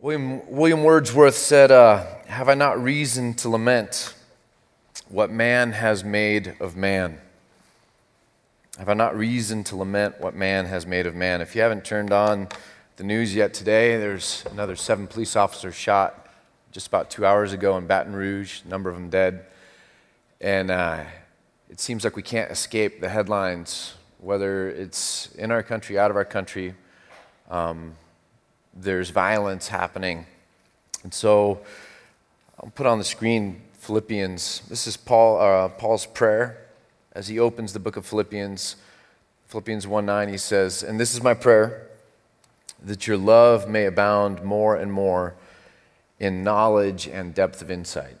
William, William Wordsworth said, uh, Have I not reason to lament what man has made of man? Have I not reason to lament what man has made of man? If you haven't turned on the news yet today, there's another seven police officers shot just about two hours ago in Baton Rouge, a number of them dead. And uh, it seems like we can't escape the headlines, whether it's in our country, out of our country. Um, there's violence happening. And so I'll put on the screen Philippians. This is Paul, uh, Paul's prayer as he opens the book of Philippians. Philippians 1 9, he says, And this is my prayer, that your love may abound more and more in knowledge and depth of insight.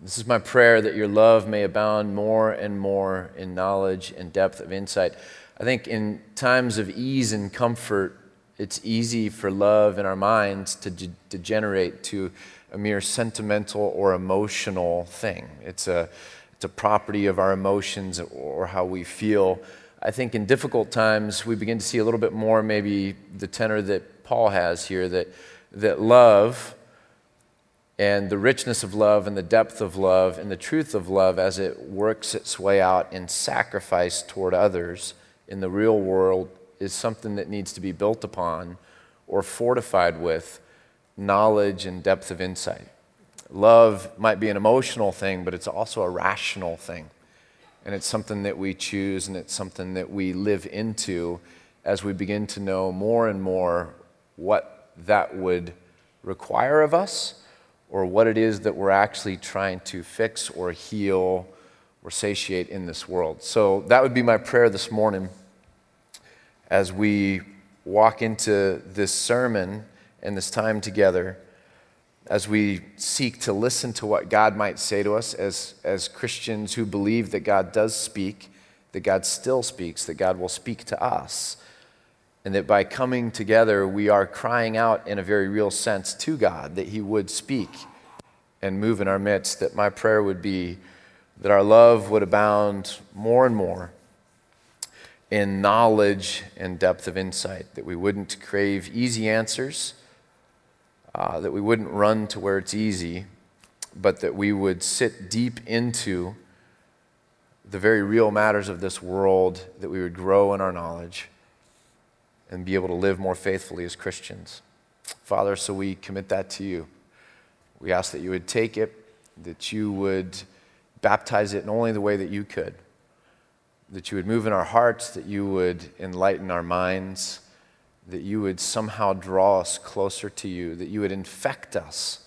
This is my prayer that your love may abound more and more in knowledge and depth of insight. I think in times of ease and comfort, it's easy for love in our minds to de- degenerate to a mere sentimental or emotional thing. It's a, it's a property of our emotions or how we feel. I think in difficult times, we begin to see a little bit more maybe the tenor that Paul has here that, that love and the richness of love and the depth of love and the truth of love as it works its way out in sacrifice toward others in the real world is something that needs to be built upon or fortified with knowledge and depth of insight. Love might be an emotional thing, but it's also a rational thing. And it's something that we choose and it's something that we live into as we begin to know more and more what that would require of us or what it is that we're actually trying to fix or heal or satiate in this world. So that would be my prayer this morning as we walk into this sermon and this time together, as we seek to listen to what God might say to us as, as Christians who believe that God does speak, that God still speaks, that God will speak to us, and that by coming together, we are crying out in a very real sense to God that He would speak and move in our midst, that my prayer would be that our love would abound more and more in knowledge and depth of insight, that we wouldn't crave easy answers, uh, that we wouldn't run to where it's easy, but that we would sit deep into the very real matters of this world, that we would grow in our knowledge and be able to live more faithfully as Christians. Father, so we commit that to you. We ask that you would take it, that you would baptize it in only the way that you could that you would move in our hearts, that you would enlighten our minds, that you would somehow draw us closer to you, that you would infect us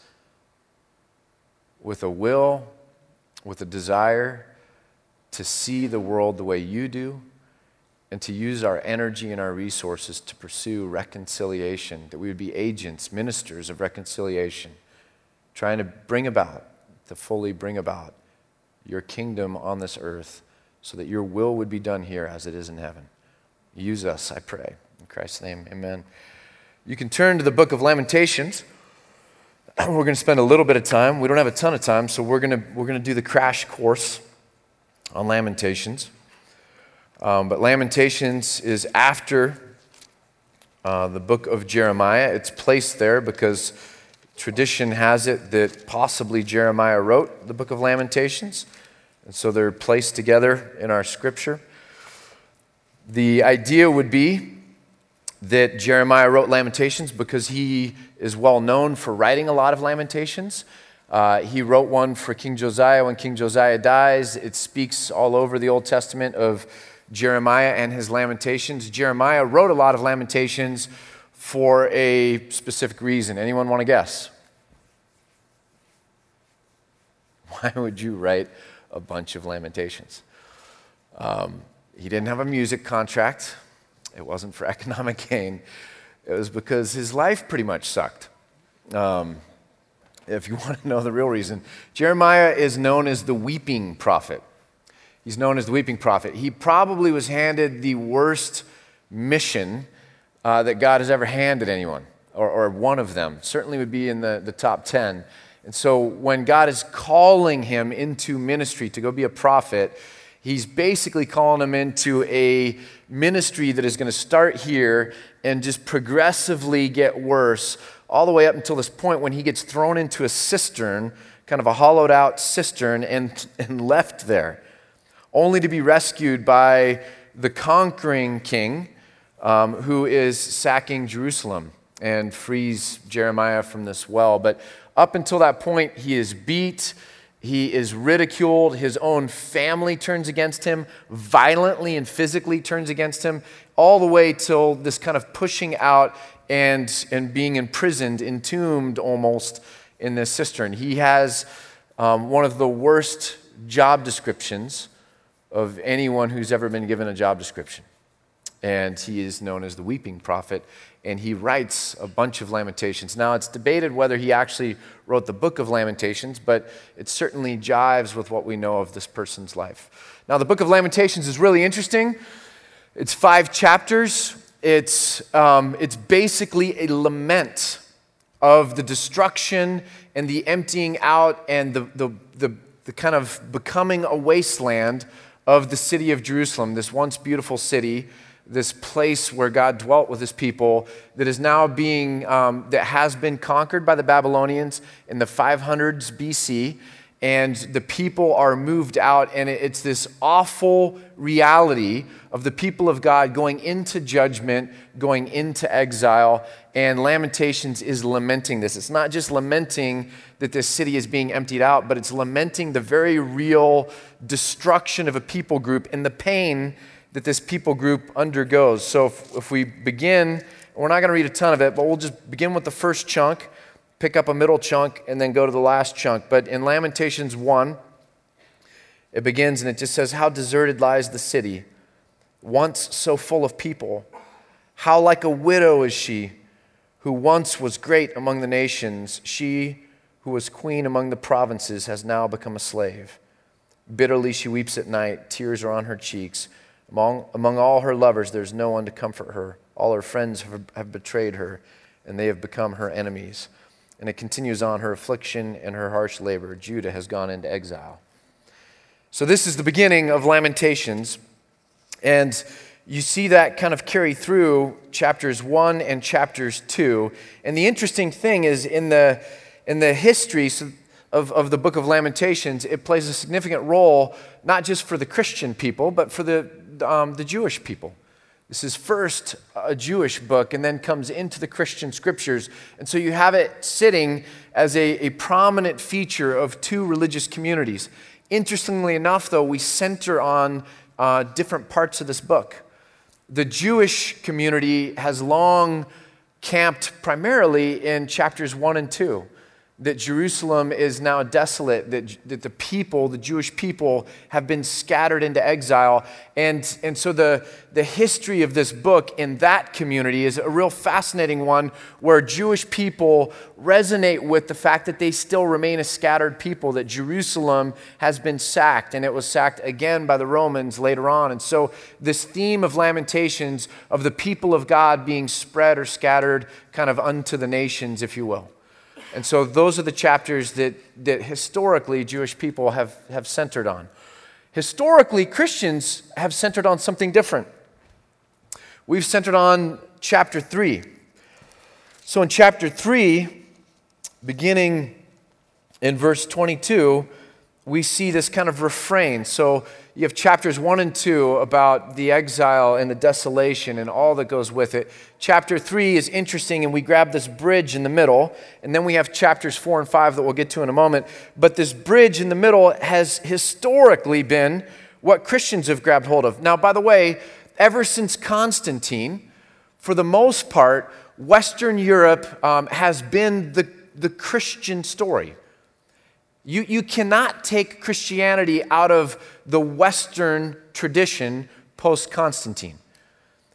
with a will, with a desire to see the world the way you do, and to use our energy and our resources to pursue reconciliation, that we would be agents, ministers of reconciliation, trying to bring about, to fully bring about your kingdom on this earth so that your will would be done here as it is in heaven. Use us, I pray. In Christ's name, amen. You can turn to the book of Lamentations. We're going to spend a little bit of time. We don't have a ton of time, so we're going to, we're going to do the crash course on Lamentations. Um, but Lamentations is after uh, the book of Jeremiah. It's placed there because tradition has it that possibly Jeremiah wrote the book of Lamentations. And so they're placed together in our scripture. The idea would be that Jeremiah wrote Lamentations because he is well known for writing a lot of Lamentations. Uh, he wrote one for King Josiah when King Josiah dies. It speaks all over the Old Testament of Jeremiah and his Lamentations. Jeremiah wrote a lot of Lamentations for a specific reason. Anyone want to guess? Why would you write a bunch of lamentations. Um, he didn't have a music contract, it wasn't for economic gain, it was because his life pretty much sucked. Um, if you want to know the real reason, Jeremiah is known as the weeping prophet. He's known as the weeping prophet. He probably was handed the worst mission uh, that God has ever handed anyone, or, or one of them. Certainly would be in the, the top 10. And so when God is calling him into ministry to go be a prophet, he's basically calling him into a ministry that is going to start here and just progressively get worse all the way up until this point when he gets thrown into a cistern, kind of a hollowed out cistern, and, and left there, only to be rescued by the conquering king um, who is sacking Jerusalem and frees Jeremiah from this well. But up until that point, he is beat. He is ridiculed. His own family turns against him, violently and physically turns against him, all the way till this kind of pushing out and, and being imprisoned, entombed almost in this cistern. He has um, one of the worst job descriptions of anyone who's ever been given a job description. And he is known as the weeping prophet and he writes a bunch of lamentations. Now, it's debated whether he actually wrote the book of Lamentations, but it certainly jives with what we know of this person's life. Now, the book of Lamentations is really interesting. It's five chapters, it's, um, it's basically a lament of the destruction and the emptying out and the, the, the, the kind of becoming a wasteland of the city of Jerusalem, this once beautiful city this place where God dwelt with his people that is now being, um, that has been conquered by the Babylonians in the 500s BC. And the people are moved out, and it's this awful reality of the people of God going into judgment, going into exile. And Lamentations is lamenting this. It's not just lamenting that this city is being emptied out, but it's lamenting the very real destruction of a people group and the pain that this people group undergoes. So if, if we begin, we're not going to read a ton of it, but we'll just begin with the first chunk, pick up a middle chunk, and then go to the last chunk. But in Lamentations 1, it begins and it just says, How deserted lies the city, once so full of people. How like a widow is she, who once was great among the nations. She who was queen among the provinces has now become a slave. Bitterly she weeps at night, tears are on her cheeks. Among, among all her lovers, there's no one to comfort her. All her friends have, have betrayed her, and they have become her enemies. And it continues on her affliction and her harsh labor. Judah has gone into exile. So, this is the beginning of Lamentations. And you see that kind of carry through chapters 1 and chapters 2. And the interesting thing is, in the, in the history of, of the book of Lamentations, it plays a significant role, not just for the Christian people, but for the, um, the Jewish people. This is first a Jewish book and then comes into the Christian scriptures. And so you have it sitting as a, a prominent feature of two religious communities. Interestingly enough, though, we center on uh, different parts of this book. The Jewish community has long camped primarily in chapters 1 and 2 that Jerusalem is now desolate, that, that the people, the Jewish people, have been scattered into exile. And, and so the, the history of this book in that community is a real fascinating one where Jewish people resonate with the fact that they still remain a scattered people, that Jerusalem has been sacked, and it was sacked again by the Romans later on. And so this theme of Lamentations of the people of God being spread or scattered kind of unto the nations, if you will. And so those are the chapters that, that historically Jewish people have, have centered on. Historically, Christians have centered on something different. We've centered on chapter 3. So in chapter 3, beginning in verse 22, we see this kind of refrain. So you have chapters 1 and 2 about the exile and the desolation and all that goes with it. Chapter 3 is interesting, and we grab this bridge in the middle. And then we have chapters 4 and 5 that we'll get to in a moment. But this bridge in the middle has historically been what Christians have grabbed hold of. Now, by the way, ever since Constantine, for the most part, Western Europe um, has been the, the Christian story. You, you cannot take Christianity out of the Western tradition post Constantine.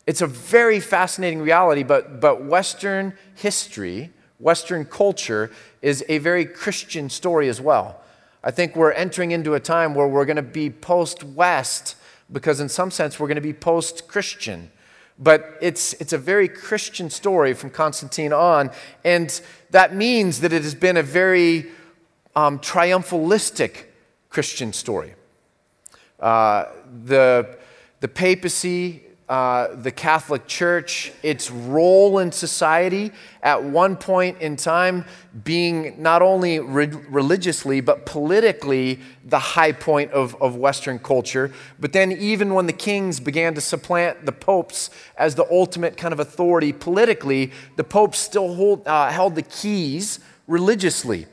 It's a very fascinating reality, but, but Western history, Western culture, is a very Christian story as well. I think we're entering into a time where we're going to be post West because, in some sense, we're going to be post Christian. But it's, it's a very Christian story from Constantine on, and that means that it has been a very um, triumphalistic Christian story. Uh, the, the papacy uh, the Catholic Church, its role in society, at one point in time being not only re- religiously, but politically the high point of, of Western culture. But then, even when the kings began to supplant the popes as the ultimate kind of authority politically, the popes still hold, uh, held the keys religiously.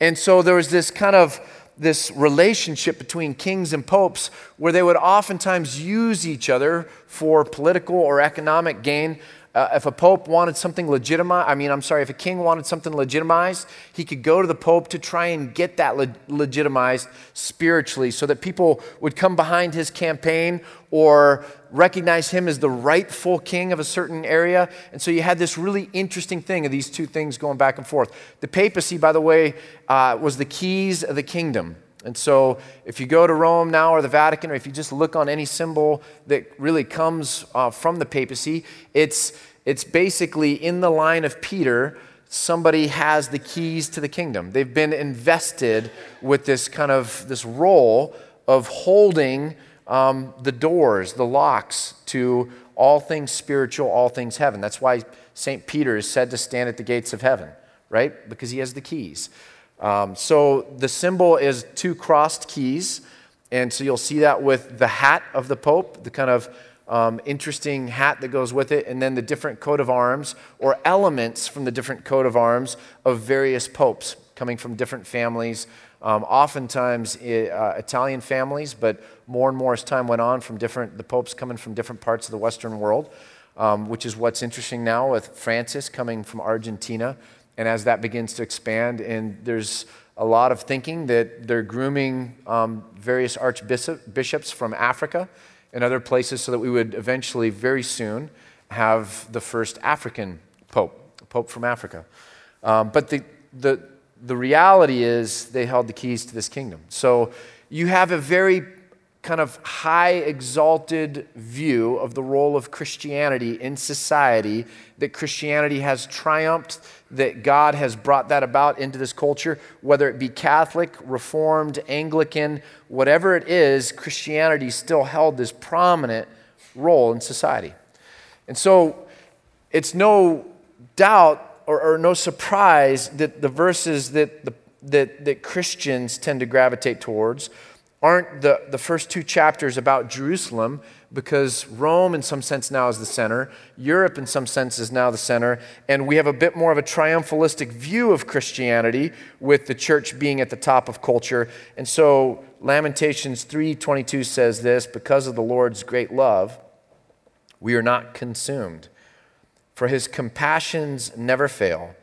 And so there was this kind of this relationship between kings and popes where they would oftentimes use each other for political or economic gain. Uh, if a pope wanted something legitimized, I mean, I'm sorry, if a king wanted something legitimized, he could go to the pope to try and get that le- legitimized spiritually so that people would come behind his campaign or recognize him as the rightful king of a certain area. And so you had this really interesting thing of these two things going back and forth. The papacy, by the way, uh, was the keys of the kingdom. And so, if you go to Rome now or the Vatican, or if you just look on any symbol that really comes uh, from the papacy, it's, it's basically in the line of Peter, somebody has the keys to the kingdom. They've been invested with this kind of this role of holding um, the doors, the locks to all things spiritual, all things heaven. That's why St. Peter is said to stand at the gates of heaven, right? Because he has the keys. Um, so the symbol is two crossed keys. And so you'll see that with the hat of the Pope, the kind of um, interesting hat that goes with it, and then the different coat of arms or elements from the different coat of arms of various popes coming from different families. Um, oftentimes uh, Italian families, but more and more as time went on, from different the popes coming from different parts of the Western world, um, which is what's interesting now with Francis coming from Argentina and as that begins to expand, and there's a lot of thinking that they're grooming um, various archbishops from Africa and other places so that we would eventually, very soon, have the first African pope, pope from Africa. Um, but the, the, the reality is they held the keys to this kingdom. So you have a very kind of high exalted view of the role of Christianity in society, that Christianity has triumphed, that God has brought that about into this culture, whether it be Catholic, Reformed, Anglican, whatever it is, Christianity still held this prominent role in society. And so it's no doubt or, or no surprise that the verses that, the, that, that Christians tend to gravitate towards aren't the, the first two chapters about Jerusalem because Rome, in some sense, now is the center. Europe, in some sense, is now the center. And we have a bit more of a triumphalistic view of Christianity with the church being at the top of culture. And so Lamentations 3:22 says this, because of the Lord's great love, we are not consumed. For his compassions never fail.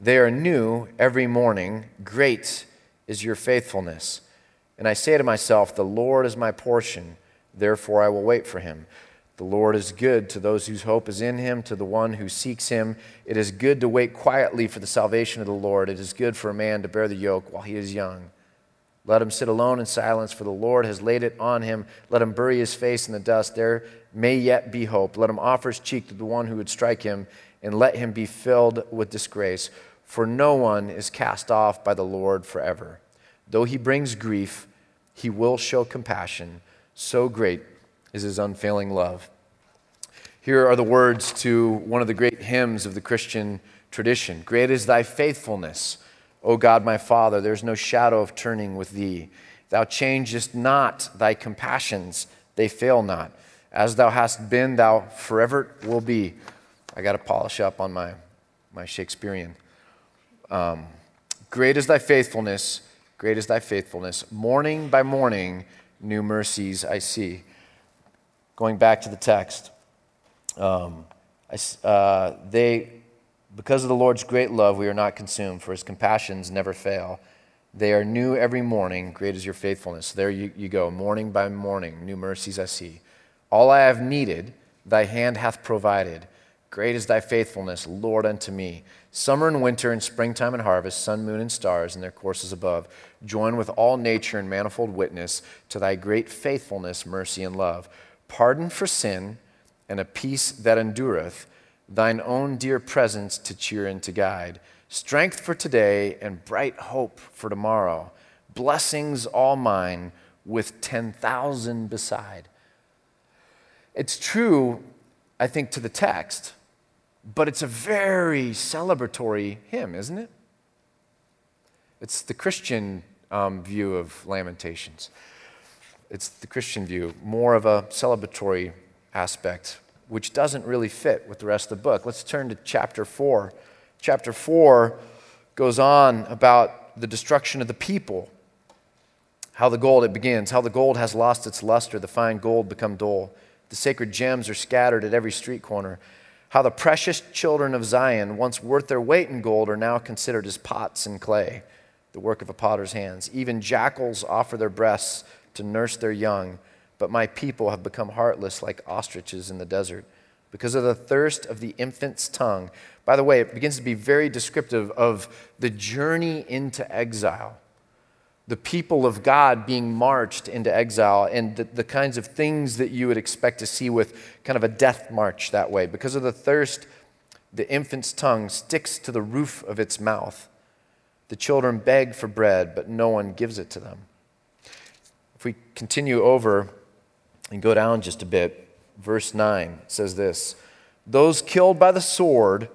They are new every morning. Great is your faithfulness. And I say to myself, The Lord is my portion, therefore I will wait for him. The Lord is good to those whose hope is in him, to the one who seeks him. It is good to wait quietly for the salvation of the Lord. It is good for a man to bear the yoke while he is young. Let him sit alone in silence, for the Lord has laid it on him. Let him bury his face in the dust. There may yet be hope. Let him offer his cheek to the one who would strike him, and let him be filled with disgrace. For no one is cast off by the Lord forever. Though he brings grief, he will show compassion. So great is his unfailing love. Here are the words to one of the great hymns of the Christian tradition Great is thy faithfulness, O God my Father. There's no shadow of turning with thee. Thou changest not thy compassions, they fail not. As thou hast been, thou forever will be. I got to polish up on my, my Shakespearean. Um, great is thy faithfulness. Great is thy faithfulness. Morning by morning, new mercies I see. Going back to the text, um, I, uh, they, because of the Lord's great love, we are not consumed, for his compassions never fail. They are new every morning. Great is your faithfulness. There you, you go. Morning by morning, new mercies I see. All I have needed, thy hand hath provided. Great is thy faithfulness, Lord, unto me. Summer and winter and springtime and harvest, sun, moon, and stars in their courses above, join with all nature in manifold witness to thy great faithfulness, mercy, and love. Pardon for sin and a peace that endureth, thine own dear presence to cheer and to guide, strength for today and bright hope for tomorrow, blessings all mine with 10,000 beside. It's true, I think, to the text, but it's a very celebratory hymn, isn't it? It's the Christian um, view of Lamentations. It's the Christian view, more of a celebratory aspect, which doesn't really fit with the rest of the book. Let's turn to chapter 4. Chapter 4 goes on about the destruction of the people. How the gold, it begins, how the gold has lost its luster, the fine gold become dull. The sacred gems are scattered at every street corner. How the precious children of Zion, once worth their weight in gold, are now considered as pots in clay, the work of a potter's hands. Even jackals offer their breasts to nurse their young, but my people have become heartless like ostriches in the desert because of the thirst of the infant's tongue. By the way, it begins to be very descriptive of the journey into exile. The people of God being marched into exile and the, the, kinds of things that you would expect to see with kind of a death march that way. Because of the thirst, the infant's tongue sticks to the roof of its mouth. The children beg for bread, but no one gives it to them. If we continue over and go down just a bit, verse 9 says this Those killed by the sword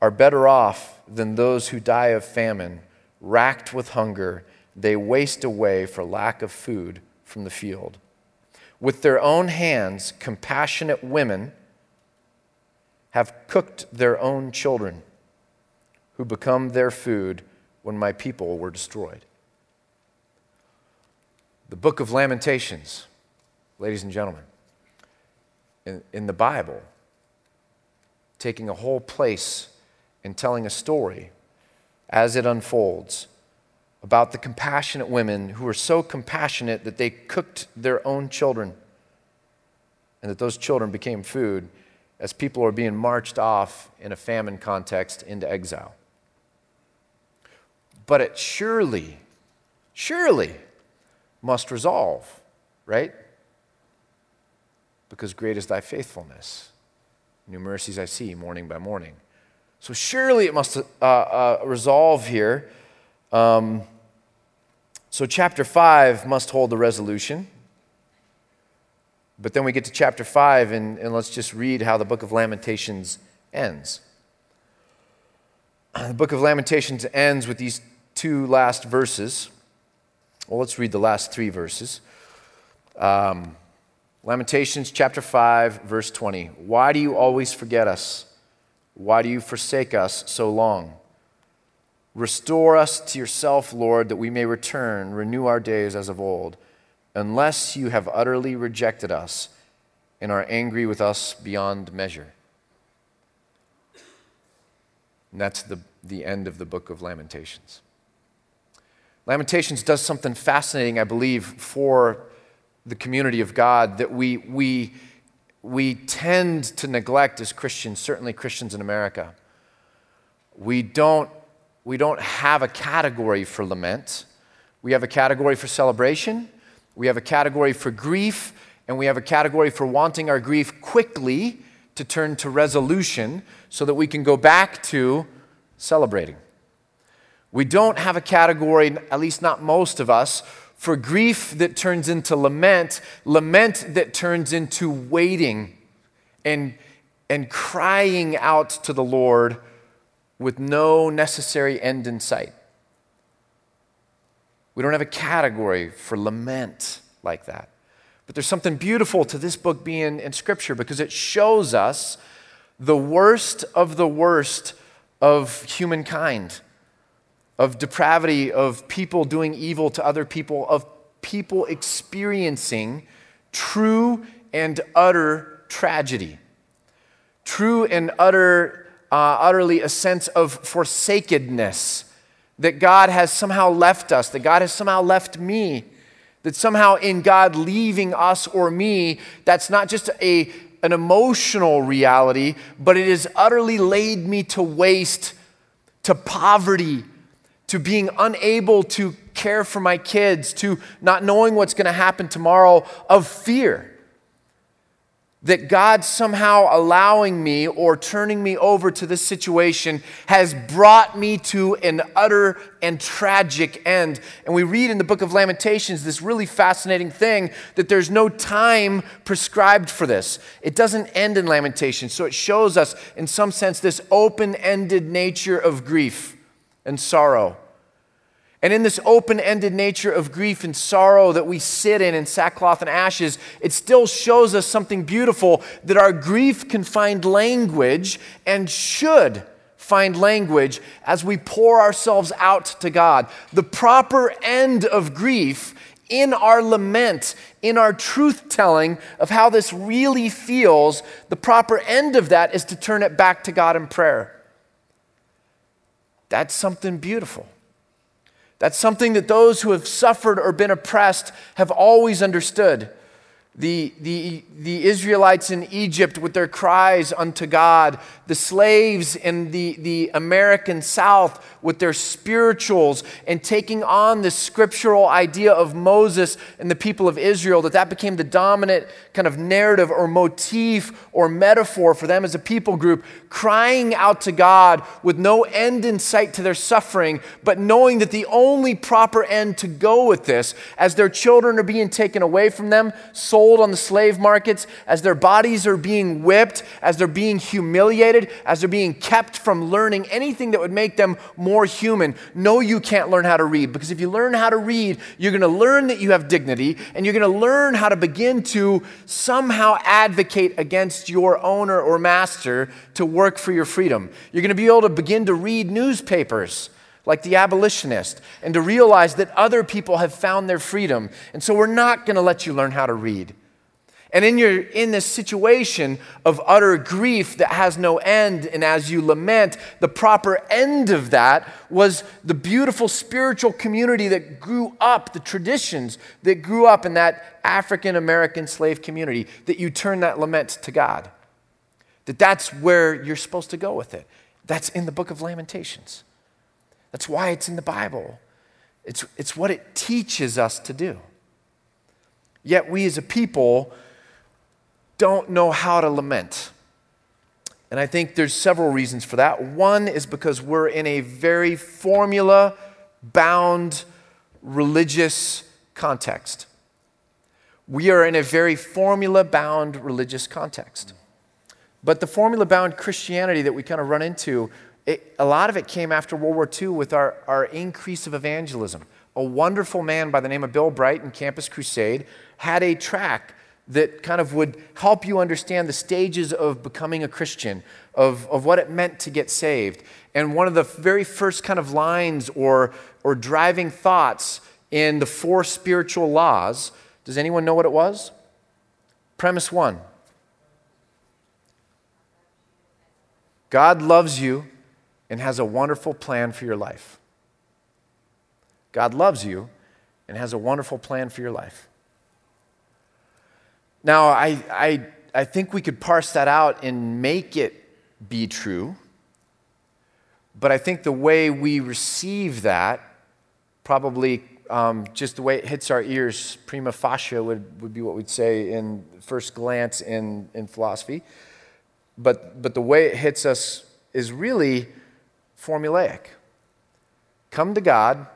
are better off than those who die of famine, racked with hunger. They waste away for lack of food from the field. With their own hands, compassionate women have cooked their own children, who become their food when my people were destroyed. The book of Lamentations, ladies and gentlemen, in, in the Bible, taking a whole place and telling a story as it unfolds about the compassionate women who were so compassionate that they cooked their own children and that those children became food as people are being marched off in a famine context into exile. But it surely, surely must resolve, right? because great is thy faithfulness. New mercies I see morning by morning. So surely it must uh, uh, resolve here. Um, so chapter 5 must hold the resolution. But then we get to chapter 5, and, and let's just read how the book of Lamentations ends. The book of Lamentations ends with these two last verses. Well, let's read the last three verses. Um, Lamentations chapter 5, verse 20. Why do you always forget us? Why do you forsake us so long? Restore us to yourself, Lord, that we may return, renew our days as of old, unless you have utterly rejected us and are angry with us beyond measure. And that's the, the end of the book of Lamentations. Lamentations does something fascinating, I believe, for the community of God that we, we, we tend to neglect as Christians, certainly Christians in America. We don't, we don't have a category for lament. We have a category for celebration, we have a category for grief, and we have a category for wanting our grief quickly to turn to resolution so that we can go back to celebrating. We don't have a category, at least not most of us, for grief that turns into lament, lament that turns into waiting and, and crying out to the Lord with no necessary end in sight. We don't have a category for lament like that. But there's something beautiful to this book being in Scripture because it shows us the worst of the worst of humankind of depravity, of people doing evil to other people, of people experiencing true and utter tragedy. True and utter, uh, utterly a sense of forsakenness that God has somehow left us, that God has somehow left me, that somehow in God leaving us or me, that's not just a, an emotional reality, but it has utterly laid me to waste, to poverty, to being unable to care for my kids, to not knowing what's going to happen tomorrow, of fear. That God somehow allowing me or turning me over to this situation has brought me to an utter and tragic end. And we read in the book of Lamentations this really fascinating thing that there's no time prescribed for this. It doesn't end in Lamentations. So it shows us, in some sense, this open ended nature of grief and sorrow. And in this open ended nature of grief and sorrow that we sit in in sackcloth and ashes, it still shows us something beautiful that our grief can find language and should find language as we pour ourselves out to God. The proper end of grief in our lament, in our truth telling of how this really feels, the proper end of that is to turn it back to God in prayer. That's something beautiful. That's something that those who have suffered or been oppressed have always understood. The, the, the Israelites in Egypt with their cries unto God, the slaves in the, the American South with their spirituals, and taking on this scriptural idea of Moses and the people of Israel, that that became the dominant kind of narrative or motif or metaphor for them as a people group, crying out to God with no end in sight to their suffering, but knowing that the only proper end to go with this, as their children are being taken away from them, sold on the slave markets, as their bodies are being whipped, as they're being humiliated, as they're being kept from learning anything that would make them more human. No, you can't learn how to read because if you learn how to read, you're going to learn that you have dignity and you're going to learn how to begin to somehow advocate against your owner or master to work for your freedom. You're going to be able to begin to read newspapers like the abolitionist, and to realize that other people have found their freedom. And so we're not going to let you learn how to read. And in, your, in this situation of utter grief that has no end, and as you lament, the proper end of that was the beautiful spiritual community that grew up, the traditions that grew up in that African American slave community, that you turn that lament to God. That that's where you're supposed to go with it. That's in the book of Lamentations. That's why it's in the Bible. It's, it's what it teaches us to do. Yet we as a people, don't know how to lament. And I think there's several reasons for that. One is because we're in a very formula bound religious context. We are in a very formula bound religious context. But the formula bound Christianity that we kind of run into, it, a lot of it came after World War II with our, our increase of evangelism. A wonderful man by the name of Bill Bright in Campus Crusade had a track that kind of would help you understand the stages of becoming a Christian, of, of what it meant to get saved. And one of the very first kind of lines or, or driving thoughts in the four spiritual laws, does anyone know what it was? Premise one God loves you and has a wonderful plan for your life. God loves you and has a wonderful plan for your life. Now, I, I, I think we could parse that out and make it be true, but I think the way we receive that, probably um, just the way it hits our ears, prima facie would, would be what we'd say in first glance in, in philosophy. But, but the way it hits us is really formulaic. Come to God,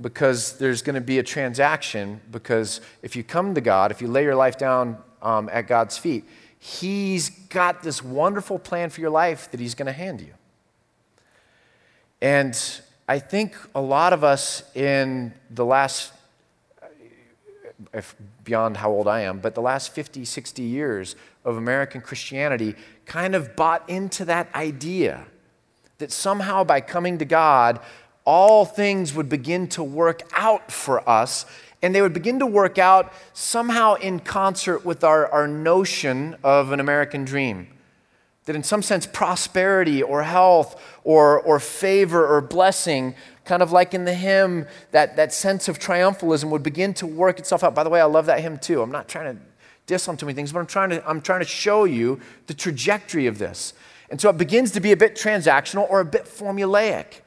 because there's going to be a transaction. Because if you come to God, if you lay your life down um, at God's feet, He's got this wonderful plan for your life that He's going to hand you. And I think a lot of us in the last, if beyond how old I am, but the last 50, 60 years of American Christianity kind of bought into that idea that somehow by coming to God, all things would begin to work out for us, and they would begin to work out somehow in concert with our, our notion of an American dream. That in some sense, prosperity or health or, or favor or blessing, kind of like in the hymn, that, that sense of triumphalism would begin to work itself out. By the way, I love that hymn too. I'm not trying to diss on too many things, but I'm trying to, I'm trying to show you the trajectory of this. And so it begins to be a bit transactional or a bit formulaic.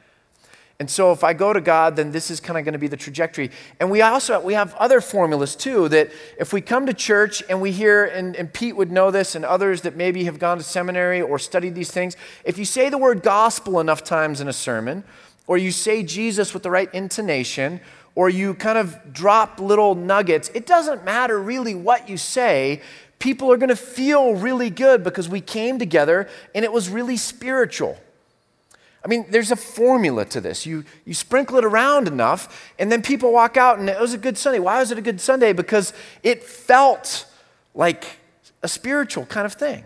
And so if I go to God, then this is kind of going to be the trajectory. And we also we have other formulas too that if we come to church and we hear, and, and Pete would know this, and others that maybe have gone to seminary or studied these things, if you say the word gospel enough times in a sermon, or you say Jesus with the right intonation, or you kind of drop little nuggets, it doesn't matter really what you say. People are going to feel really good because we came together and it was really spiritual. I mean, there's a formula to this. You, you sprinkle it around enough, and then people walk out, and it was a good Sunday. Why was it a good Sunday? Because it felt like a spiritual kind of thing.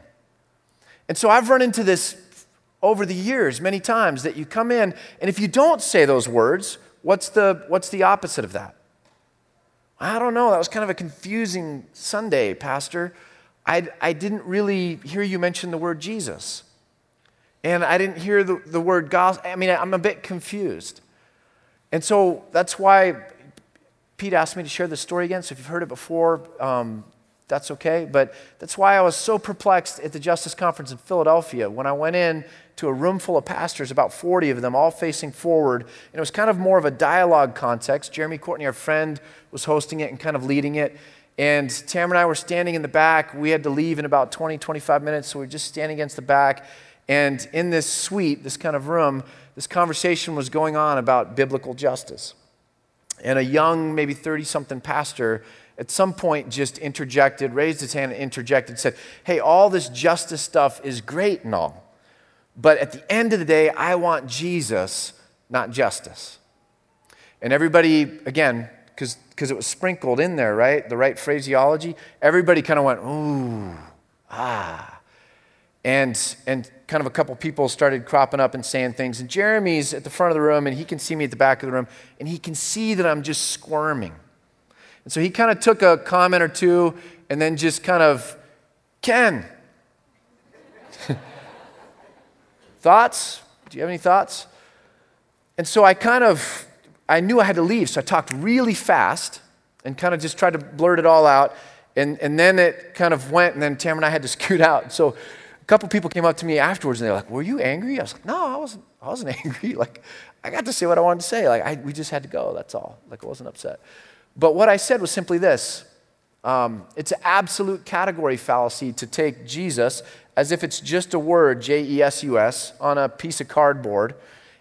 And so I've run into this over the years many times that you come in, and if you don't say those words, what's the, what's the opposite of that? I don't know. That was kind of a confusing Sunday, Pastor. I, I didn't really hear you mention the word Jesus and I didn't hear the, the word gospel. I mean, I'm a bit confused. And so that's why Pete asked me to share this story again. So if you've heard it before, um, that's okay. But that's why I was so perplexed at the Justice Conference in Philadelphia when I went in to a room full of pastors, about 40 of them, all facing forward. And it was kind of more of a dialogue context. Jeremy Courtney, our friend, was hosting it and kind of leading it. And Tam and I were standing in the back. We had to leave in about 20, 25 minutes, so we were just standing against the back. And in this suite, this kind of room, this conversation was going on about biblical justice. And a young, maybe 30 something pastor at some point just interjected, raised his hand and interjected, said, Hey, all this justice stuff is great and all. But at the end of the day, I want Jesus, not justice. And everybody, again, because it was sprinkled in there, right? The right phraseology, everybody kind of went, Ooh, ah. And, and kind of a couple people started cropping up and saying things. And Jeremy's at the front of the room, and he can see me at the back of the room, and he can see that I'm just squirming. And so he kind of took a comment or two and then just kind of, Ken, thoughts? Do you have any thoughts? And so I kind of, I knew I had to leave, so I talked really fast and kind of just tried to blurt it all out. And, and then it kind of went, and then Tam and I had to scoot out. So a couple people came up to me afterwards and they're like, Were you angry? I was like, No, I wasn't, I wasn't angry. Like, I got to say what I wanted to say. Like, I, we just had to go. That's all. Like, I wasn't upset. But what I said was simply this um, it's an absolute category fallacy to take Jesus as if it's just a word, J E S U S, on a piece of cardboard,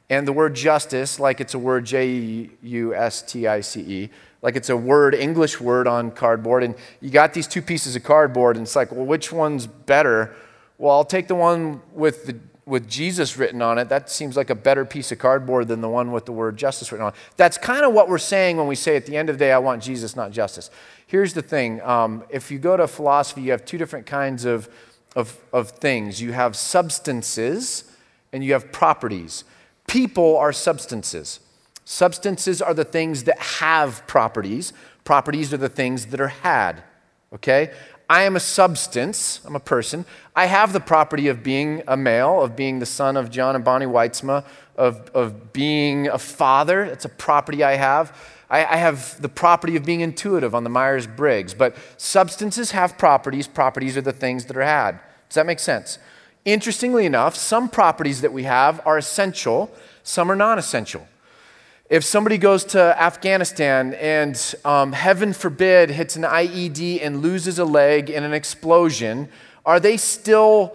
and the word justice like it's a word, J E U S T I C E, like it's a word, English word on cardboard. And you got these two pieces of cardboard, and it's like, well, which one's better? Well, I'll take the one with, the, with Jesus written on it. That seems like a better piece of cardboard than the one with the word justice written on it. That's kind of what we're saying when we say at the end of the day, I want Jesus, not justice. Here's the thing um, if you go to philosophy, you have two different kinds of, of, of things you have substances and you have properties. People are substances. Substances are the things that have properties, properties are the things that are had. Okay? I am a substance, I'm a person. I have the property of being a male, of being the son of John and Bonnie Wytsma, of, of being a father. That's a property I have. I, I have the property of being intuitive on the Myers Briggs. But substances have properties. Properties are the things that are had. Does that make sense? Interestingly enough, some properties that we have are essential, some are non essential. If somebody goes to Afghanistan and, um, heaven forbid, hits an IED and loses a leg in an explosion, are they still,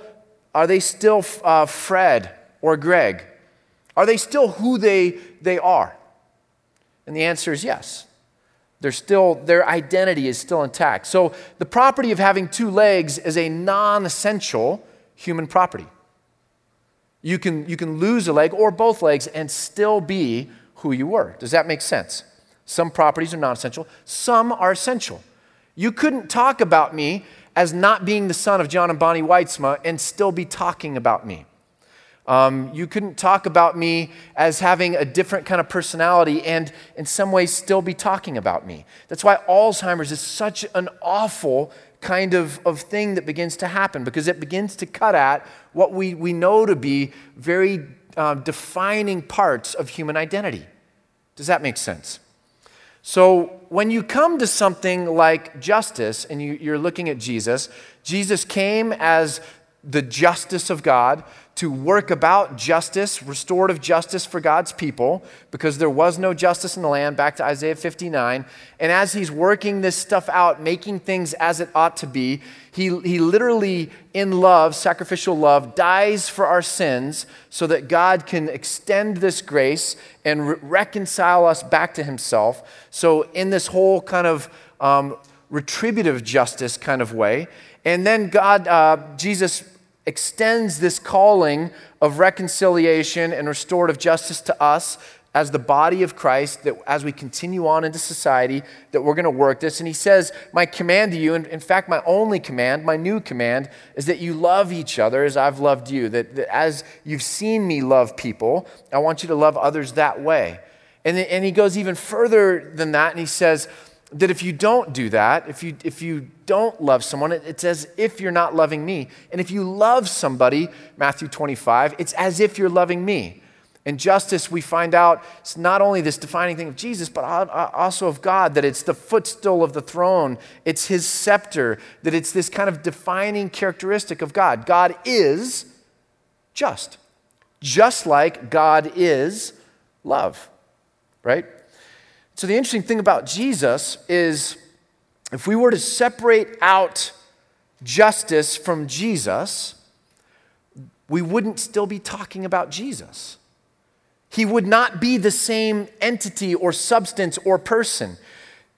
are they still uh, Fred or Greg? Are they still who they, they are? And the answer is yes. They're still, their identity is still intact. So the property of having two legs is a non essential human property. You can, you can lose a leg or both legs and still be who you were. Does that make sense? Some properties are non essential, some are essential. You couldn't talk about me as not being the son of John and Bonnie Wytsma and still be talking about me. Um, you couldn't talk about me as having a different kind of personality and in some ways still be talking about me. That's why Alzheimer's is such an awful kind of, of thing that begins to happen because it begins to cut at what we, we know to be very uh, defining parts of human identity. Does that make sense? So, when you come to something like justice and you, you're looking at Jesus, Jesus came as the justice of God, to work about justice, restorative justice for God's people, because there was no justice in the land, back to Isaiah 59. And as he's working this stuff out, making things as it ought to be, he, he literally, in love, sacrificial love, dies for our sins so that God can extend this grace and re- reconcile us back to himself. So, in this whole kind of um, retributive justice kind of way. And then God, uh, Jesus extends this calling of reconciliation and restorative justice to us as the body of Christ, that as we continue on into society, that we're going to work this. And he says, My command to you, and in fact, my only command, my new command, is that you love each other as I've loved you. That, that as you've seen me love people, I want you to love others that way. And, and he goes even further than that, and he says, that if you don't do that, if you, if you don't love someone, it's as if you're not loving me. And if you love somebody, Matthew 25, it's as if you're loving me. In justice, we find out it's not only this defining thing of Jesus, but uh, also of God, that it's the footstool of the throne, it's his scepter, that it's this kind of defining characteristic of God. God is just, just like God is love, right? So, the interesting thing about Jesus is if we were to separate out justice from Jesus, we wouldn't still be talking about Jesus. He would not be the same entity or substance or person.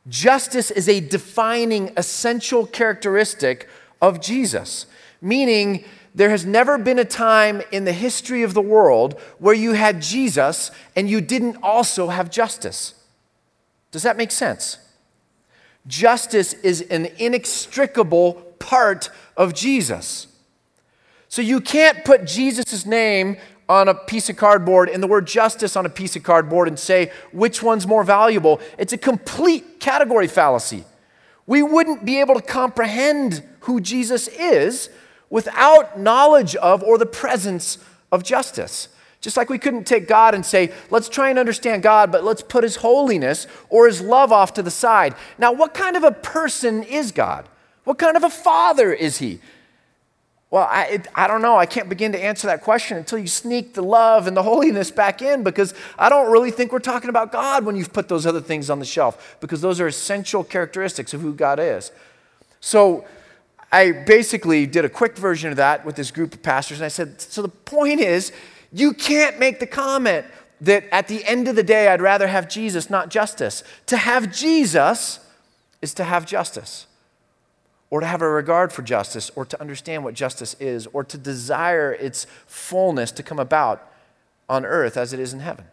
Justice is a defining, essential characteristic of Jesus, meaning there has never been a time in the history of the world where you had Jesus and you didn't also have justice. Does that make sense? Justice is an inextricable part of Jesus. So you can't put Jesus' name on a piece of cardboard and the word justice on a piece of cardboard and say which one's more valuable. It's a complete category fallacy. We wouldn't be able to comprehend who Jesus is without knowledge of or the presence of justice. Just like we couldn't take God and say, let's try and understand God, but let's put his holiness or his love off to the side. Now, what kind of a person is God? What kind of a father is he? Well, I, it, I don't know. I can't begin to answer that question until you sneak the love and the holiness back in because I don't really think we're talking about God when you've put those other things on the shelf because those are essential characteristics of who God is. So I basically did a quick version of that with this group of pastors and I said, so the point is, you can't make the comment that at the end of the day, I'd rather have Jesus, not justice. To have Jesus is to have justice, or to have a regard for justice, or to understand what justice is, or to desire its fullness to come about on earth as it is in heaven.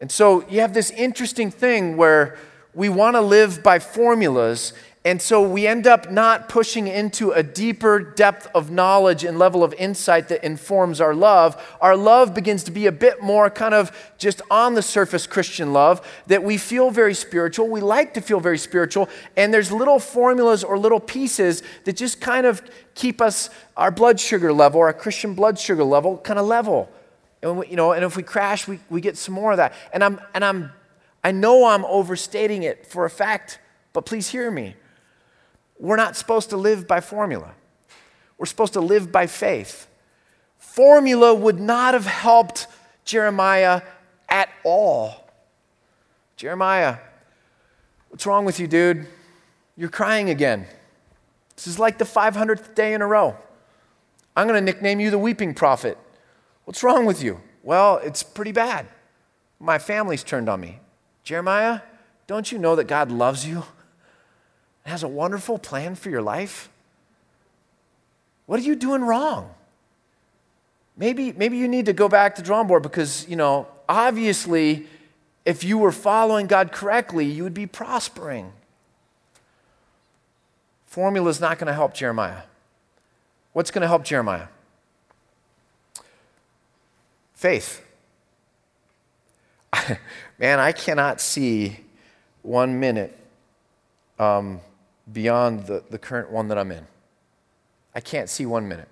And so you have this interesting thing where we want to live by formulas and so we end up not pushing into a deeper depth of knowledge and level of insight that informs our love. Our love begins to be a bit more kind of just on the surface Christian love, that we feel very spiritual. We like to feel very spiritual. And there's little formulas or little pieces that just kind of keep us, our blood sugar level, our Christian blood sugar level, kind of level. And, we, you know, and if we crash, we, we get some more of that. And, I'm, and I'm, I know I'm overstating it for a fact, but please hear me. We're not supposed to live by formula. We're supposed to live by faith. Formula would not have helped Jeremiah at all. Jeremiah, what's wrong with you, dude? You're crying again. This is like the 500th day in a row. I'm going to nickname you the weeping prophet. What's wrong with you? Well, it's pretty bad. My family's turned on me. Jeremiah, don't you know that God loves you? Has a wonderful plan for your life? What are you doing wrong? Maybe, maybe you need to go back to the drawing board because, you know, obviously, if you were following God correctly, you would be prospering. Formula is not going to help Jeremiah. What's going to help Jeremiah? Faith. Man, I cannot see one minute um, beyond the, the current one that I'm in. I can't see one minute.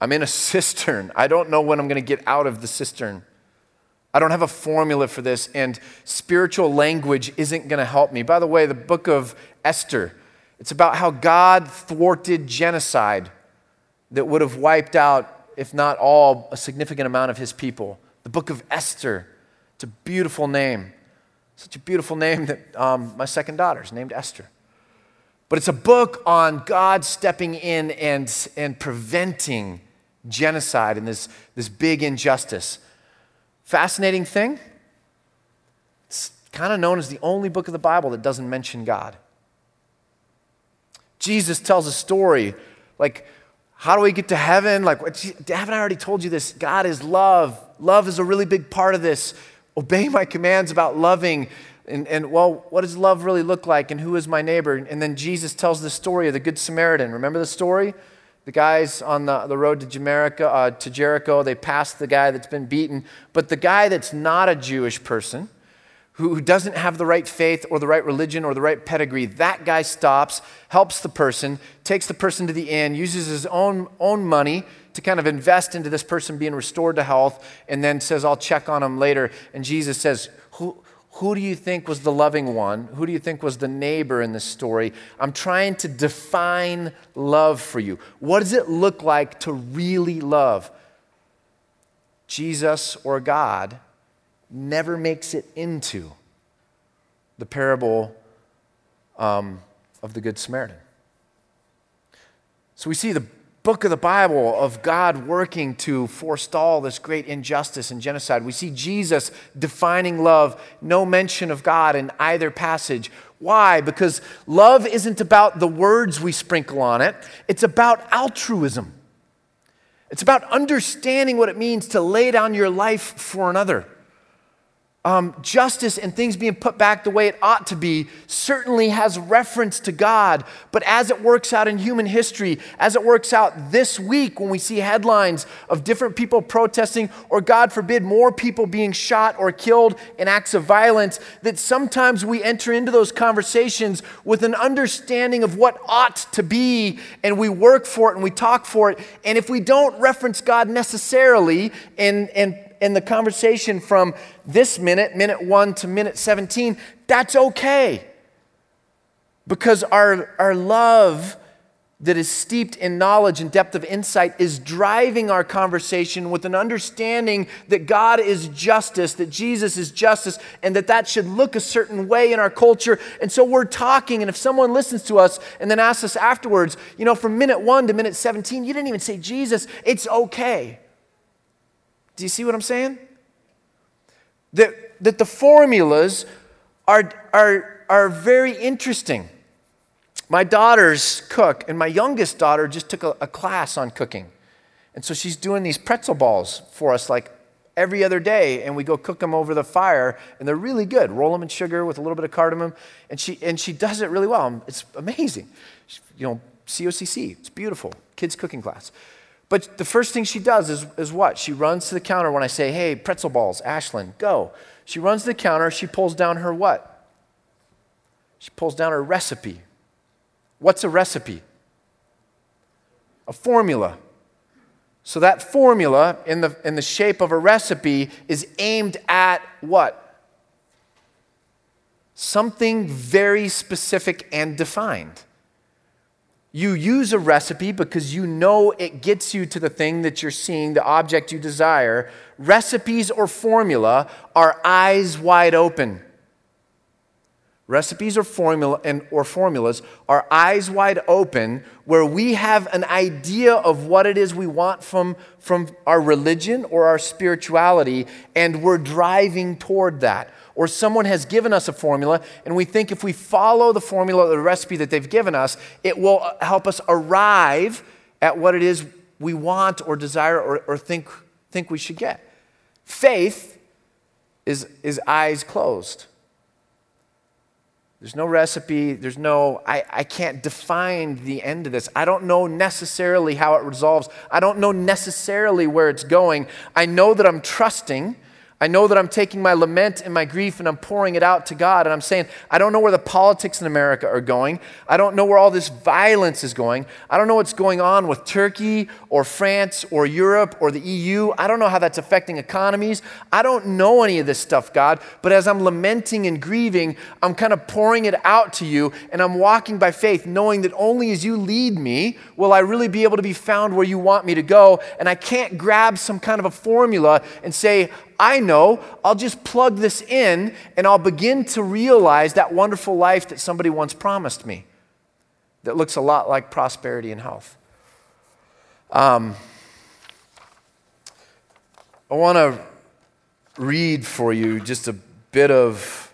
I'm in a cistern. I don't know when I'm going to get out of the cistern. I don't have a formula for this, and spiritual language isn't going to help me. By the way, the book of Esther, it's about how God thwarted genocide that would have wiped out, if not all, a significant amount of his people. The book of Esther. It's a beautiful name. Such a beautiful name that um, my second daughter is named Esther. But it's a book on God stepping in and, and preventing genocide and this, this big injustice. Fascinating thing, it's kind of known as the only book of the Bible that doesn't mention God. Jesus tells a story like, how do we get to heaven? Like, haven't I already told you this? God is love. Love is a really big part of this. Obey my commands about loving. And, and, well, what does love really look like? And who is my neighbor? And then Jesus tells the story of the Good Samaritan. Remember the story? The guys on the, the road to Jericho, uh, to Jericho, they pass the guy that's been beaten. But the guy that's not a Jewish person, who doesn't have the right faith or the right religion or the right pedigree, that guy stops, helps the person, takes the person to the inn, uses his own, own money to kind of invest into this person being restored to health, and then says, I'll check on him later. And Jesus says, Who, who do you think was the loving one? Who do you think was the neighbor in this story? I'm trying to define love for you. What does it look like to really love? Jesus or God never makes it into the parable um, of the Good Samaritan. So we see the book of the Bible of God working to forestall this great injustice and genocide. We see Jesus defining love, no mention of God in either passage. Why? Because love isn't about the words we sprinkle on it, it's about altruism. It's about understanding what it means to lay down your life for another um, justice and things being put back the way it ought to be certainly has reference to God. But as it works out in human history, as it works out this week when we see headlines of different people protesting, or God forbid, more people being shot or killed in acts of violence, that sometimes we enter into those conversations with an understanding of what ought to be, and we work for it and we talk for it. And if we don't reference God necessarily and, and in the conversation from this minute, minute one to minute 17, that's okay. Because our, our love that is steeped in knowledge and depth of insight is driving our conversation with an understanding that God is justice, that Jesus is justice, and that that should look a certain way in our culture. And so we're talking, and if someone listens to us and then asks us afterwards, you know, from minute one to minute 17, you didn't even say Jesus, it's okay. Do you see what I'm saying? That, that the formulas are, are, are very interesting. My daughters cook, and my youngest daughter just took a, a class on cooking. And so she's doing these pretzel balls for us like every other day, and we go cook them over the fire, and they're really good. Roll them in sugar with a little bit of cardamom, and she, and she does it really well. It's amazing. You know, COCC, it's beautiful. Kids cooking class. But the first thing she does is, is what? She runs to the counter when I say, hey, pretzel balls, Ashlyn, go. She runs to the counter, she pulls down her what? She pulls down her recipe. What's a recipe? A formula. So that formula in the, in the shape of a recipe is aimed at what? Something very specific and defined. You use a recipe because you know it gets you to the thing that you're seeing, the object you desire. Recipes or formula are eyes wide open. Recipes or formula and or formulas are eyes wide open where we have an idea of what it is we want from, from our religion or our spirituality, and we're driving toward that or someone has given us a formula, and we think if we follow the formula or the recipe that they've given us, it will help us arrive at what it is we want or desire or, or think, think we should get. Faith is, is eyes closed. There's no recipe. There's no, I, I can't define the end of this. I don't know necessarily how it resolves. I don't know necessarily where it's going. I know that I'm trusting I know that I'm taking my lament and my grief and I'm pouring it out to God. And I'm saying, I don't know where the politics in America are going. I don't know where all this violence is going. I don't know what's going on with Turkey or France or Europe or the EU. I don't know how that's affecting economies. I don't know any of this stuff, God. But as I'm lamenting and grieving, I'm kind of pouring it out to you and I'm walking by faith, knowing that only as you lead me will I really be able to be found where you want me to go. And I can't grab some kind of a formula and say, I know I'll just plug this in and I'll begin to realize that wonderful life that somebody once promised me that looks a lot like prosperity and health. Um, I want to read for you just a bit of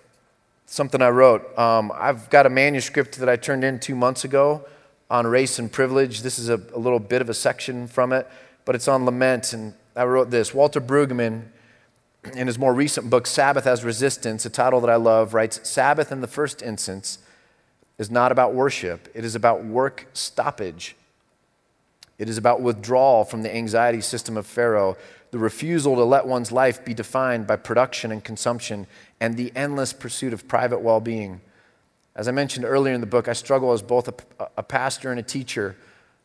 something I wrote. Um, I've got a manuscript that I turned in two months ago on race and privilege. This is a, a little bit of a section from it, but it's on lament. And I wrote this Walter Brueggemann in his more recent book, Sabbath as Resistance, a title that I love, writes Sabbath in the first instance is not about worship, it is about work stoppage. It is about withdrawal from the anxiety system of Pharaoh, the refusal to let one's life be defined by production and consumption, and the endless pursuit of private well being. As I mentioned earlier in the book, I struggle as both a, a pastor and a teacher.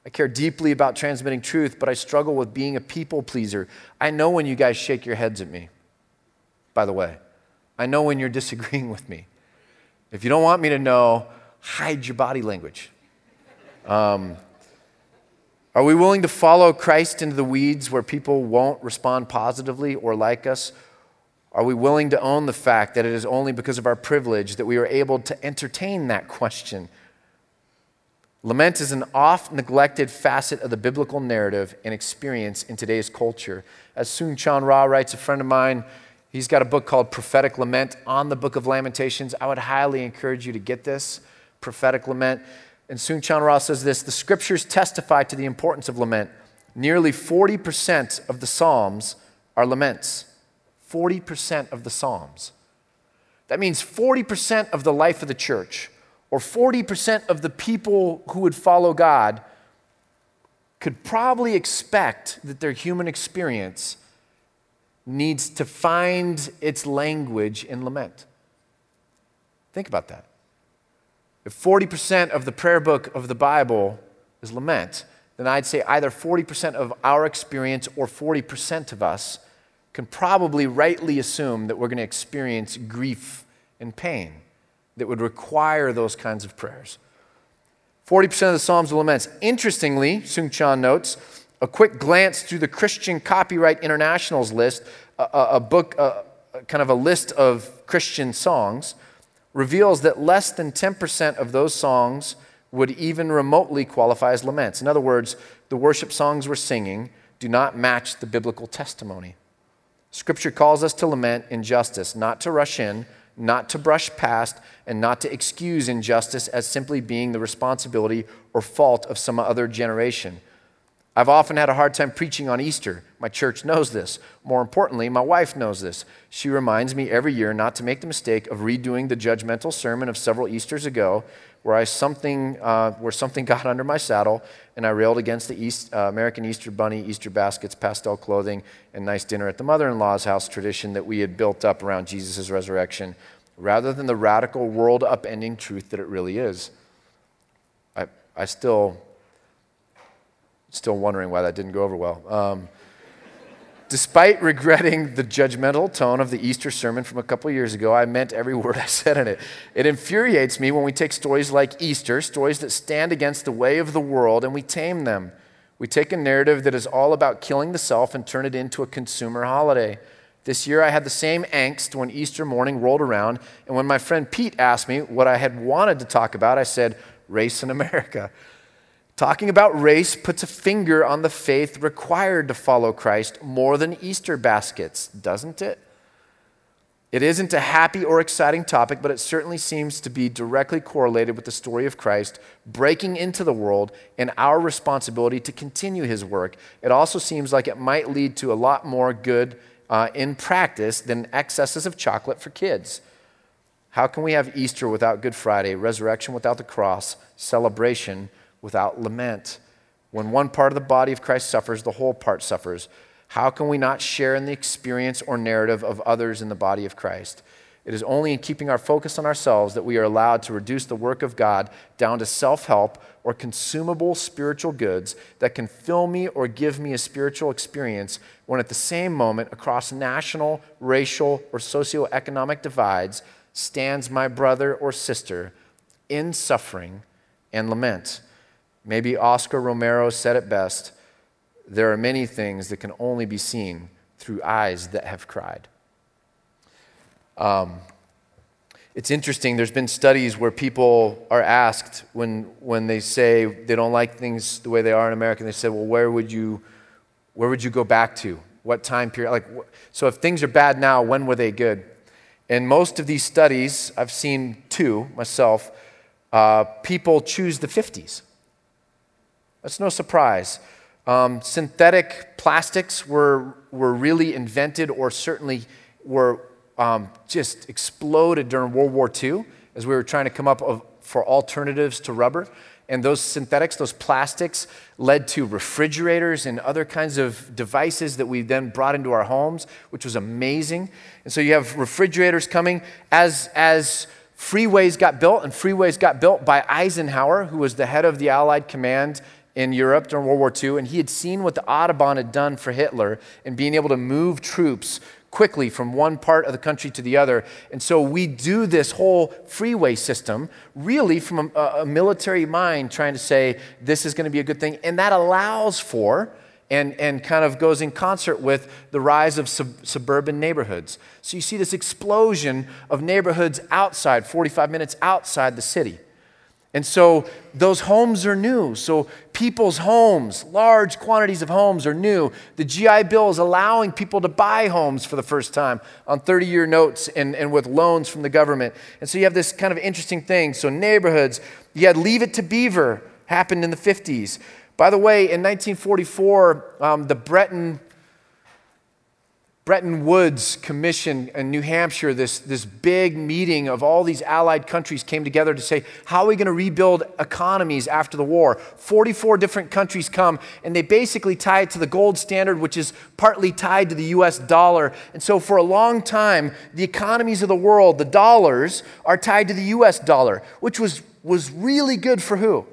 I care deeply about transmitting truth, but I struggle with being a people pleaser. I know when you guys shake your heads at me by the way. I know when you're disagreeing with me. If you don't want me to know, hide your body language. Um, are we willing to follow Christ into the weeds where people won't respond positively or like us? Are we willing to own the fact that it is only because of our privilege that we are able to entertain that question? Lament is an oft neglected facet of the biblical narrative and experience in today's culture. As Soong-Chan Rah writes, a friend of mine, He's got a book called Prophetic Lament on the book of Lamentations. I would highly encourage you to get this, Prophetic Lament. And Soong-Chan Rah says this The scriptures testify to the importance of lament. Nearly 40% of the Psalms are laments. 40% of the Psalms. That means 40% of the life of the church, or 40% of the people who would follow God, could probably expect that their human experience needs to find its language in lament. Think about that. If 40% of the prayer book of the Bible is lament, then I'd say either 40% of our experience or 40% of us can probably rightly assume that we're going to experience grief and pain that would require those kinds of prayers. 40% of the Psalms are laments. Interestingly, Soong-Chan notes, a quick glance through the Christian Copyright International's list, a, a book, a, kind of a list of Christian songs, reveals that less than 10% of those songs would even remotely qualify as laments. In other words, the worship songs we're singing do not match the biblical testimony. Scripture calls us to lament injustice, not to rush in, not to brush past, and not to excuse injustice as simply being the responsibility or fault of some other generation. I've often had a hard time preaching on Easter. My church knows this. More importantly, my wife knows this. She reminds me every year not to make the mistake of redoing the judgmental sermon of several Easters ago, where I something uh, where something got under my saddle and I railed against the East, uh, American Easter bunny, Easter baskets, pastel clothing, and nice dinner at the mother-in-law's house tradition that we had built up around Jesus' resurrection, rather than the radical world-upending truth that it really is. I, I still Still wondering why that didn't go over well. Um, despite regretting the judgmental tone of the Easter sermon from a couple years ago, I meant every word I said in it. It infuriates me when we take stories like Easter, stories that stand against the way of the world, and we tame them. We take a narrative that is all about killing the self and turn it into a consumer holiday. This year, I had the same angst when Easter morning rolled around, and when my friend Pete asked me what I had wanted to talk about, I said, Race in America. Talking about race puts a finger on the faith required to follow Christ more than Easter baskets, doesn't it? It isn't a happy or exciting topic, but it certainly seems to be directly correlated with the story of Christ breaking into the world and our responsibility to continue his work. It also seems like it might lead to a lot more good uh, in practice than excesses of chocolate for kids. How can we have Easter without Good Friday, resurrection without the cross, celebration without lament. When one part of the body of Christ suffers, the whole part suffers. How can we not share in the experience or narrative of others in the body of Christ? It is only in keeping our focus on ourselves that we are allowed to reduce the work of God down to self help or consumable spiritual goods that can fill me or give me a spiritual experience when at the same moment, across national, racial, or socioeconomic divides, stands my brother or sister in suffering and lament. Maybe Oscar Romero said it best there are many things that can only be seen through eyes that have cried. Um, it's interesting, there's been studies where people are asked when, when they say they don't like things the way they are in America, and they say, well, where would you, where would you go back to? What time period? Like, so if things are bad now, when were they good? And most of these studies, I've seen two myself, uh, people choose the 50s. That's no surprise. Um, synthetic plastics were, were really invented or certainly were um, just exploded during World War II as we were trying to come up of, for alternatives to rubber. And those synthetics, those plastics, led to refrigerators and other kinds of devices that we then brought into our homes, which was amazing. And so you have refrigerators coming as, as freeways got built, and freeways got built by Eisenhower, who was the head of the Allied command in Europe during World War II, and he had seen what the Autobahn had done for Hitler in being able to move troops quickly from one part of the country to the other. And so we do this whole freeway system really from a, a military mind trying to say this is going to be a good thing. And that allows for and, and kind of goes in concert with the rise of sub- suburban neighborhoods. So you see this explosion of neighborhoods outside, 45 minutes outside the city. And so those homes are new. So people's homes, large quantities of homes are new. The GI Bill is allowing people to buy homes for the first time on 30 year notes and, and with loans from the government. And so you have this kind of interesting thing. So neighborhoods, you had Leave It to Beaver happened in the 50s. By the way, in 1944, um, the Bretton Bretton Woods Commission in New Hampshire, this, this big meeting of all these allied countries came together to say, how are we going to rebuild economies after the war? 44 different countries come, and they basically tie it to the gold standard, which is partly tied to the US dollar. And so for a long time, the economies of the world, the dollars, are tied to the US dollar, which was, was really good for who?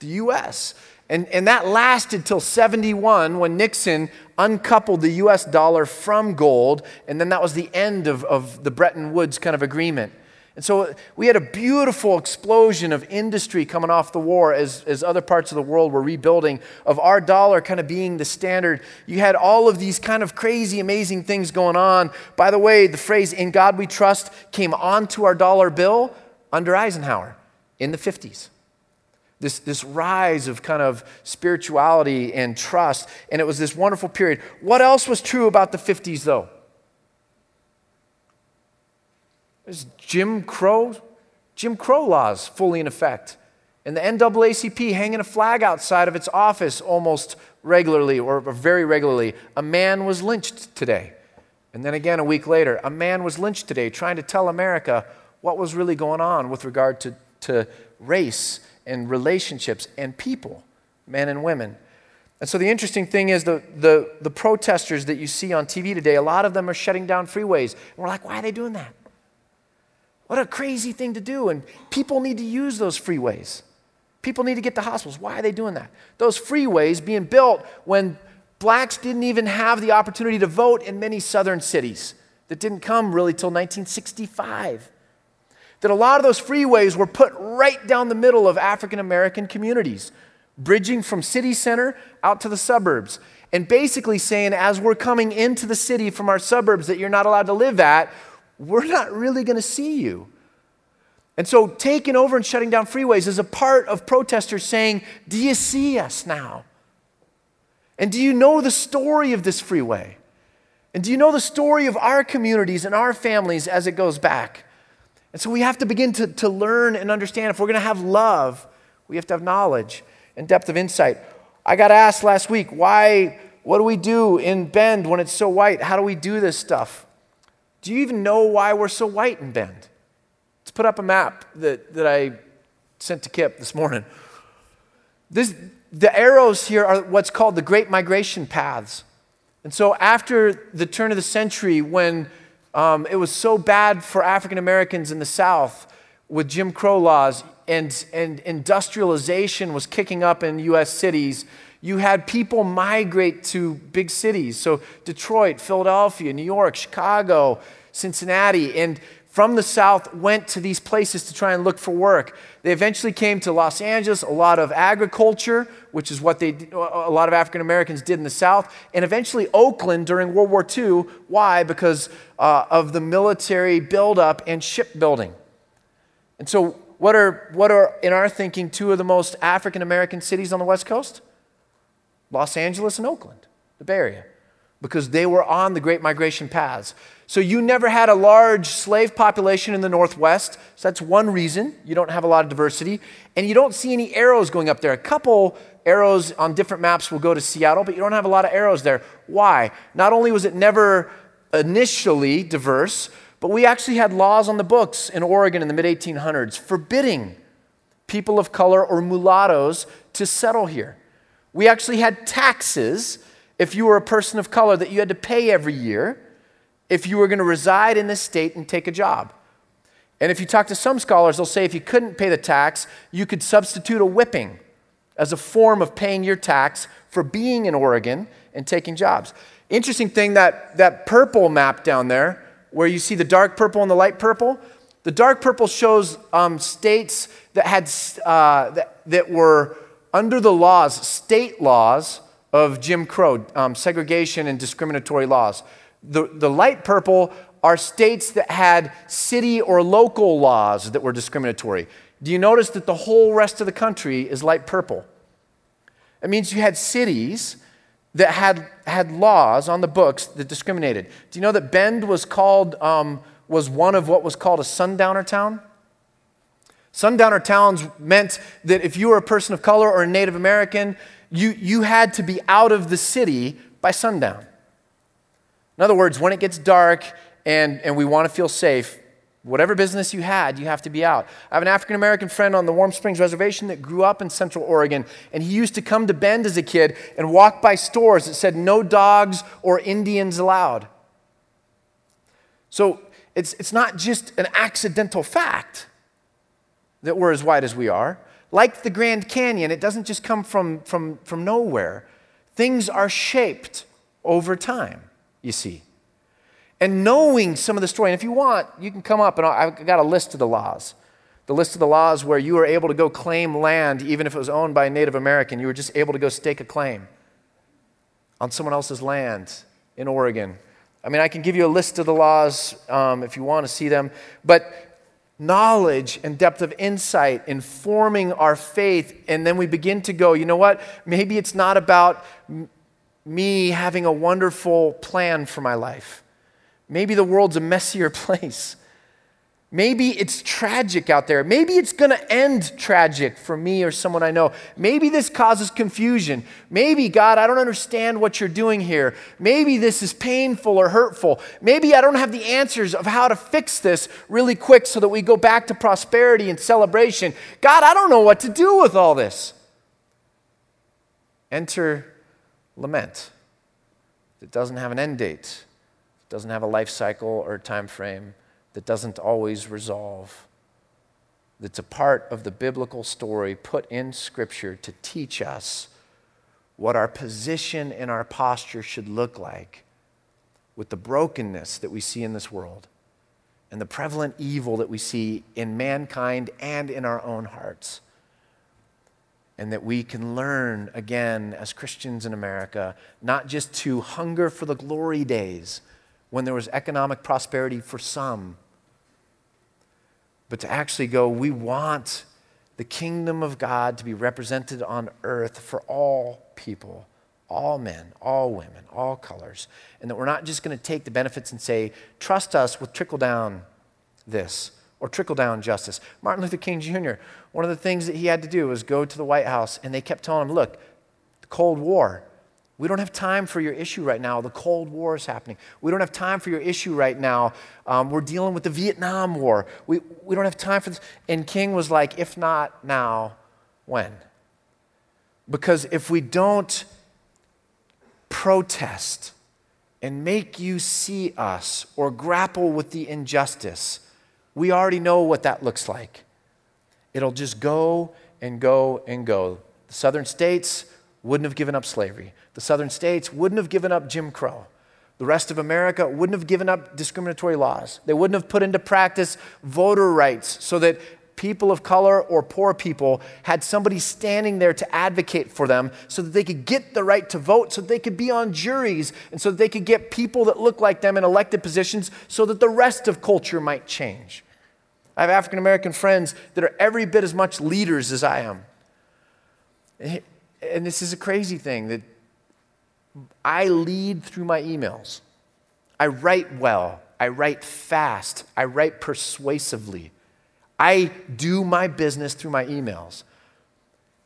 The US. And, and that lasted till 71 when Nixon uncoupled the US dollar from gold. And then that was the end of, of the Bretton Woods kind of agreement. And so we had a beautiful explosion of industry coming off the war as, as other parts of the world were rebuilding, of our dollar kind of being the standard. You had all of these kind of crazy, amazing things going on. By the way, the phrase, in God we trust, came onto our dollar bill under Eisenhower in the 50s this, this rise of kind of spirituality and trust. And it was this wonderful period. What else was true about the 50s, though? There's Jim Crow, Jim Crow laws fully in effect. And the NAACP hanging a flag outside of its office almost regularly or very regularly. A man was lynched today. And then again, a week later, a man was lynched today trying to tell America what was really going on with regard to, to race and relationships and people, men and women. And so the interesting thing is the, the, the protesters that you see on TV today, a lot of them are shutting down freeways. And we're like, why are they doing that? What a crazy thing to do. And people need to use those freeways. People need to get to hospitals. Why are they doing that? Those freeways being built when blacks didn't even have the opportunity to vote in many southern cities that didn't come really till 1965 that a lot of those freeways were put right down the middle of African American communities, bridging from city center out to the suburbs. And basically saying, as we're coming into the city from our suburbs that you're not allowed to live at, we're not really going to see you. And so, taking over and shutting down freeways is a part of protesters saying, Do you see us now? And do you know the story of this freeway? And do you know the story of our communities and our families as it goes back? And so we have to begin to, to learn and understand. If we're going to have love, we have to have knowledge and depth of insight. I got asked last week, why, what do we do in Bend when it's so white? How do we do this stuff? Do you even know why we're so white in Bend? Let's put up a map that, that I sent to Kip this morning. This, the arrows here are what's called the Great Migration Paths. And so, after the turn of the century, when um, it was so bad for African Americans in the South with Jim Crow laws and, and industrialization was kicking up in U.S. cities, you had people migrate to big cities. So, Detroit, Philadelphia, New York, Chicago, Cincinnati. And from the South went to these places to try and look for work. They eventually came to Los Angeles, a lot of agriculture, which is what they, a lot of African Americans did in the South, and eventually Oakland during World War II. Why? Because uh, of the military buildup and shipbuilding. And so, what are, what are, in our thinking, two of the most African American cities on the West Coast? Los Angeles and Oakland, the Bay Area, because they were on the Great Migration paths. So you never had a large slave population in the Northwest. So that's one reason you don't have a lot of diversity. And you don't see any arrows going up there. A couple arrows on different maps will go to Seattle, but you don't have a lot of arrows there. Why? Not only was it never initially diverse, but we actually had laws on the books in Oregon in the mid 1800s forbidding people of color or mulattoes to settle here. We actually had taxes if you were a person of color that you had to pay every year if you were going to reside in this state and take a job. And if you talk to some scholars, they'll say if you couldn't pay the tax, you could substitute a whipping as a form of paying your tax for being in Oregon and taking jobs. Interesting thing that that purple map down there, where you see the dark purple and the light purple, the dark purple shows um, states that had uh, that, that were under the laws, state laws of Jim Crow, um, segregation and discriminatory laws. The, the light purple are states that had city or local laws that were discriminatory. Do you notice that the whole rest of the country is light purple? It means you had cities that had, had laws on the books that discriminated. Do you know that Bend was called, um, was one of what was called a sundowner town? Sundowner towns meant that if you were a person of color or a Native American, you, you had to be out of the city by sundown. In other words, when it gets dark and, and we want to feel safe, whatever business you had, you have to be out. I have an African American friend on the Warm Springs Reservation that grew up in Central Oregon, and he used to come to Bend as a kid and walk by stores that said no dogs or Indians allowed. So it's, it's not just an accidental fact that we're as white as we are. Like the Grand Canyon, it doesn't just come from, from, from nowhere. Things are shaped over time, you see. And knowing some of the story, and if you want, you can come up and I've got a list of the laws. The list of the laws where you were able to go claim land, even if it was owned by a Native American, you were just able to go stake a claim on someone else's land in Oregon. I mean, I can give you a list of the laws um, if you want to see them, but knowledge and depth of insight informing our faith. And then we begin to go, you know what? Maybe it's not about me having a wonderful plan for my life. Maybe the world's a messier place. Maybe it's tragic out there. Maybe it's going to end tragic for me or someone I know. Maybe this causes confusion. Maybe, God, I don't understand what you're doing here. Maybe this is painful or hurtful. Maybe I don't have the answers of how to fix this really quick so that we go back to prosperity and celebration. God, I don't know what to do with all this. Enter lament. It doesn't have an end date, it doesn't have a life cycle or a time frame that doesn't always resolve, that's a part of the biblical story put in Scripture to teach us what our position and our posture should look like with the brokenness that we see in this world and the prevalent evil that we see in mankind and in our own hearts. And that we can learn again as Christians in America not just to hunger for the glory days when there was economic prosperity for some but to actually go, we want the kingdom of God to be represented on earth for all people, all men, all women, all colors. And that we're not just going to take the benefits and say, trust us with trickle down this or trickle down justice. Martin Luther King Jr., one of the things that he had to do was go to the White House and they kept telling him, look, the Cold War, we don't have time for your issue right now. The Cold War is happening. We don't have time for your issue right now. Um, we're dealing with the Vietnam War. We, we don't have time for this. And King was like, if not now, when? Because if we don't protest and make you see us or grapple with the injustice, we already know what that looks like. It'll just go and go and go. The southern states wouldn't have given up slavery, the southern states wouldn't have given up Jim Crow. The rest of America wouldn't have given up discriminatory laws. They wouldn't have put into practice voter rights so that people of color or poor people had somebody standing there to advocate for them so that they could get the right to vote, so that they could be on juries, and so that they could get people that look like them in elected positions so that the rest of culture might change. I have African American friends that are every bit as much leaders as I am. And this is a crazy thing that I lead through my emails. I write well. I write fast. I write persuasively. I do my business through my emails.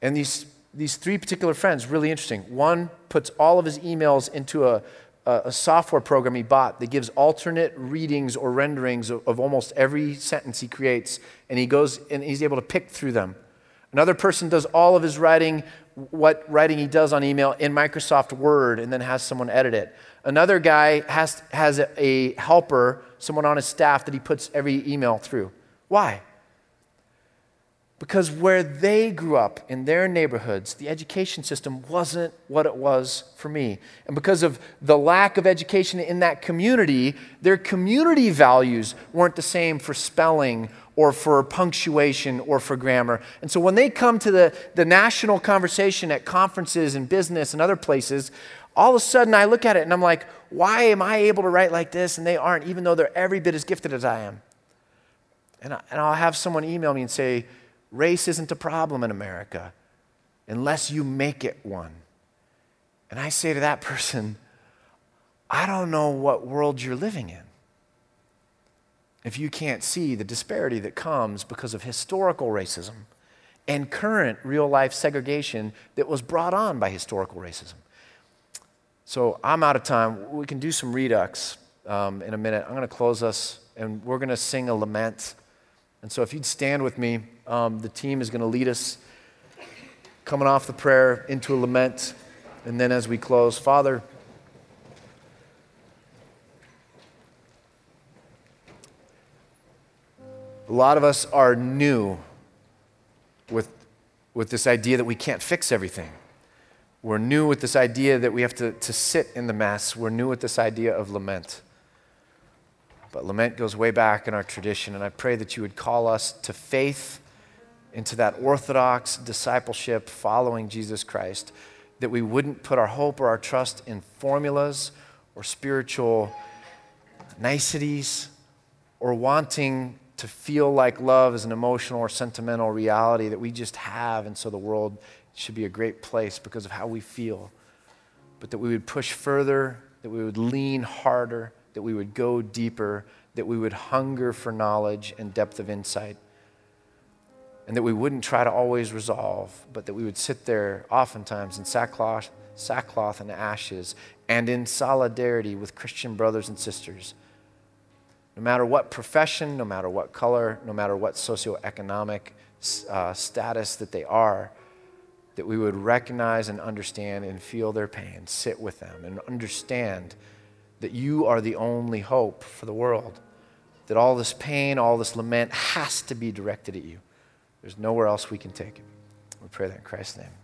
And these, these three particular friends, really interesting. One puts all of his emails into a, a, software program he bought that gives alternate readings or renderings of, of almost every sentence he creates, and he goes and he's able to pick through them. Another person does all of his writing, what writing he does on email in Microsoft Word, and then has someone edit it. Another guy has, has a helper, someone on his staff that he puts every email through. Why? Because where they grew up in their neighborhoods, the education system wasn't what it was for me. And because of the lack of education in that community, their community values weren't the same for spelling or for punctuation or for grammar. And so when they come to the, the national conversation at conferences and business and other places, all of a sudden I look at it and I'm like, why am I able to write like this and they aren't, even though they're every bit as gifted as I am? And, I, and I'll have someone email me and say, Race isn't a problem in America unless you make it one. And I say to that person, I don't know what world you're living in. If you can't see the disparity that comes because of historical racism and current real life segregation that was brought on by historical racism. So I'm out of time. We can do some redux um, in a minute. I'm going to close us and we're going to sing a lament. And so if you'd stand with me. Um, the team is going to lead us coming off the prayer into a lament. And then as we close, Father, a lot of us are new with, with this idea that we can't fix everything. We're new with this idea that we have to, to sit in the mess. We're new with this idea of lament. But lament goes way back in our tradition, and I pray that you would call us to faith into that orthodox discipleship following Jesus Christ, that we wouldn't put our hope or our trust in formulas or spiritual niceties or wanting to feel like love is an emotional or sentimental reality that we just have, and so the world should be a great place because of how we feel. But that we would push further, that we would lean harder, that we would go deeper, that we would hunger for knowledge and depth of insight and that we wouldn't try to always resolve, but that we would sit there oftentimes in sackcloth, sackcloth and ashes and in solidarity with Christian brothers and sisters. No matter what profession, no matter what color, no matter what socioeconomic uh, status that they are, that we would recognize and understand and feel their pain, sit with them, and understand that you are the only hope for the world. That all this pain, all this lament has to be directed at you. There's nowhere else we can take it. We pray that in Christ's name.